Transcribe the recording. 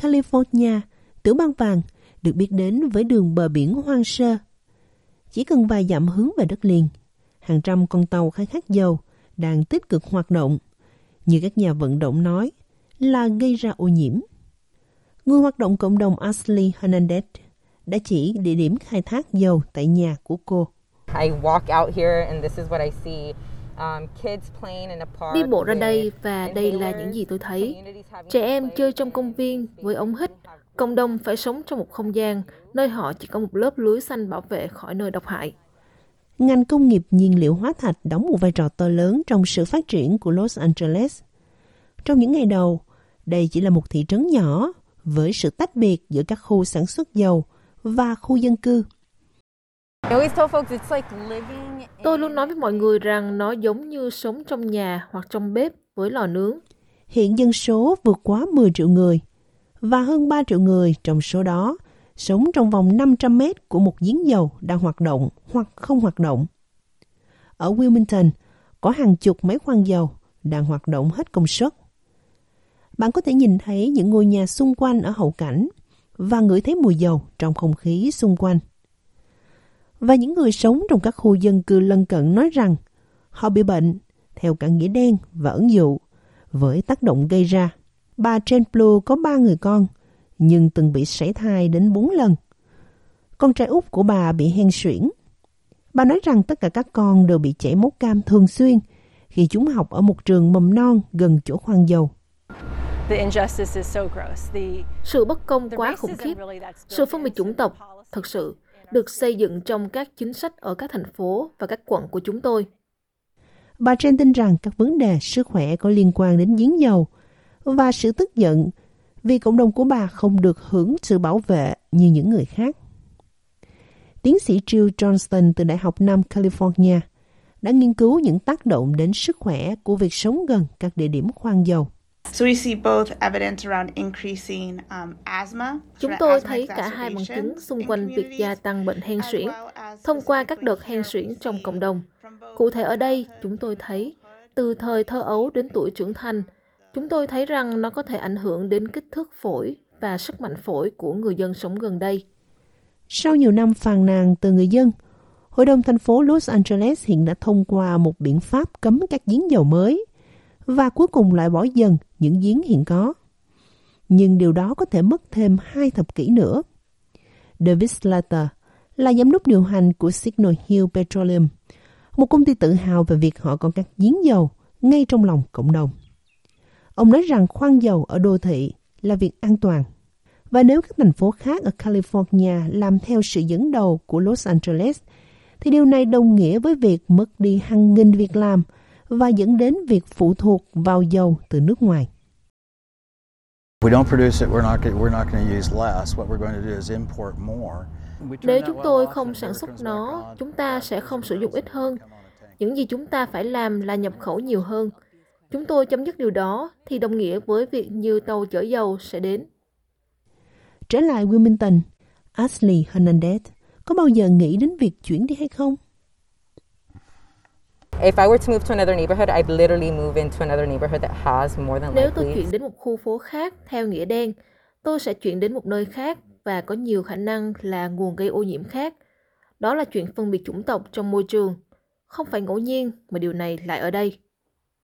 California, tiểu bang vàng được biết đến với đường bờ biển hoang sơ. Chỉ cần vài dặm hướng về đất liền, hàng trăm con tàu khai thác dầu đang tích cực hoạt động, như các nhà vận động nói, là gây ra ô nhiễm. Người hoạt động cộng đồng Ashley Hernandez đã chỉ địa điểm khai thác dầu tại nhà của cô. I walk out here and this is what I see. Um, Đi bộ ra đây và đây là những gì tôi thấy. Trẻ em chơi trong công viên với ống hít. Cộng đồng phải sống trong một không gian nơi họ chỉ có một lớp lưới xanh bảo vệ khỏi nơi độc hại. Ngành công nghiệp nhiên liệu hóa thạch đóng một vai trò to lớn trong sự phát triển của Los Angeles. Trong những ngày đầu, đây chỉ là một thị trấn nhỏ với sự tách biệt giữa các khu sản xuất dầu và khu dân cư. Tôi luôn nói với mọi người rằng nó giống như sống trong nhà hoặc trong bếp với lò nướng. Hiện dân số vượt quá 10 triệu người và hơn 3 triệu người trong số đó sống trong vòng 500 mét của một giếng dầu đang hoạt động hoặc không hoạt động. Ở Wilmington, có hàng chục máy khoan dầu đang hoạt động hết công suất. Bạn có thể nhìn thấy những ngôi nhà xung quanh ở hậu cảnh và ngửi thấy mùi dầu trong không khí xung quanh. Và những người sống trong các khu dân cư lân cận nói rằng họ bị bệnh theo cả nghĩa đen và ẩn dụ với tác động gây ra. Bà Jane Blue có ba người con, nhưng từng bị sảy thai đến bốn lần. Con trai út của bà bị hen suyễn. Bà nói rằng tất cả các con đều bị chảy máu cam thường xuyên khi chúng học ở một trường mầm non gần chỗ khoan dầu. Sự bất công quá khủng khiếp. Sự phân biệt chủng tộc, thật sự, được xây dựng trong các chính sách ở các thành phố và các quận của chúng tôi. Bà Jen tin rằng các vấn đề sức khỏe có liên quan đến giếng dầu và sự tức giận vì cộng đồng của bà không được hưởng sự bảo vệ như những người khác. Tiến sĩ Jill Johnston từ Đại học Nam California đã nghiên cứu những tác động đến sức khỏe của việc sống gần các địa điểm khoan dầu. Chúng tôi thấy cả hai bằng chứng xung quanh việc gia tăng bệnh hen suyễn thông qua các đợt hen suyễn trong cộng đồng. Cụ thể ở đây, chúng tôi thấy từ thời thơ ấu đến tuổi trưởng thành, chúng tôi thấy rằng nó có thể ảnh hưởng đến kích thước phổi và sức mạnh phổi của người dân sống gần đây. Sau nhiều năm phàn nàn từ người dân, Hội đồng thành phố Los Angeles hiện đã thông qua một biện pháp cấm các giếng dầu mới và cuối cùng loại bỏ dần những giếng hiện có. Nhưng điều đó có thể mất thêm hai thập kỷ nữa. David Slater là giám đốc điều hành của Signal Hill Petroleum, một công ty tự hào về việc họ có các giếng dầu ngay trong lòng cộng đồng. Ông nói rằng khoan dầu ở đô thị là việc an toàn. Và nếu các thành phố khác ở California làm theo sự dẫn đầu của Los Angeles, thì điều này đồng nghĩa với việc mất đi hàng nghìn việc làm – và dẫn đến việc phụ thuộc vào dầu từ nước ngoài. Nếu chúng tôi không sản xuất nó, chúng ta sẽ không sử dụng ít hơn. Những gì chúng ta phải làm là nhập khẩu nhiều hơn. Chúng tôi chấm dứt điều đó thì đồng nghĩa với việc nhiều tàu chở dầu sẽ đến. Trở lại Wilmington, Ashley Hernandez có bao giờ nghĩ đến việc chuyển đi hay không? If I were to move to another neighborhood, I'd literally move into another neighborhood that has more than Nếu tôi chuyển đến một khu phố khác theo nghĩa đen, tôi sẽ chuyển đến một nơi khác và có nhiều khả năng là nguồn gây ô nhiễm khác. Đó là chuyện phân biệt chủng tộc trong môi trường. Không phải ngẫu nhiên mà điều này lại ở đây.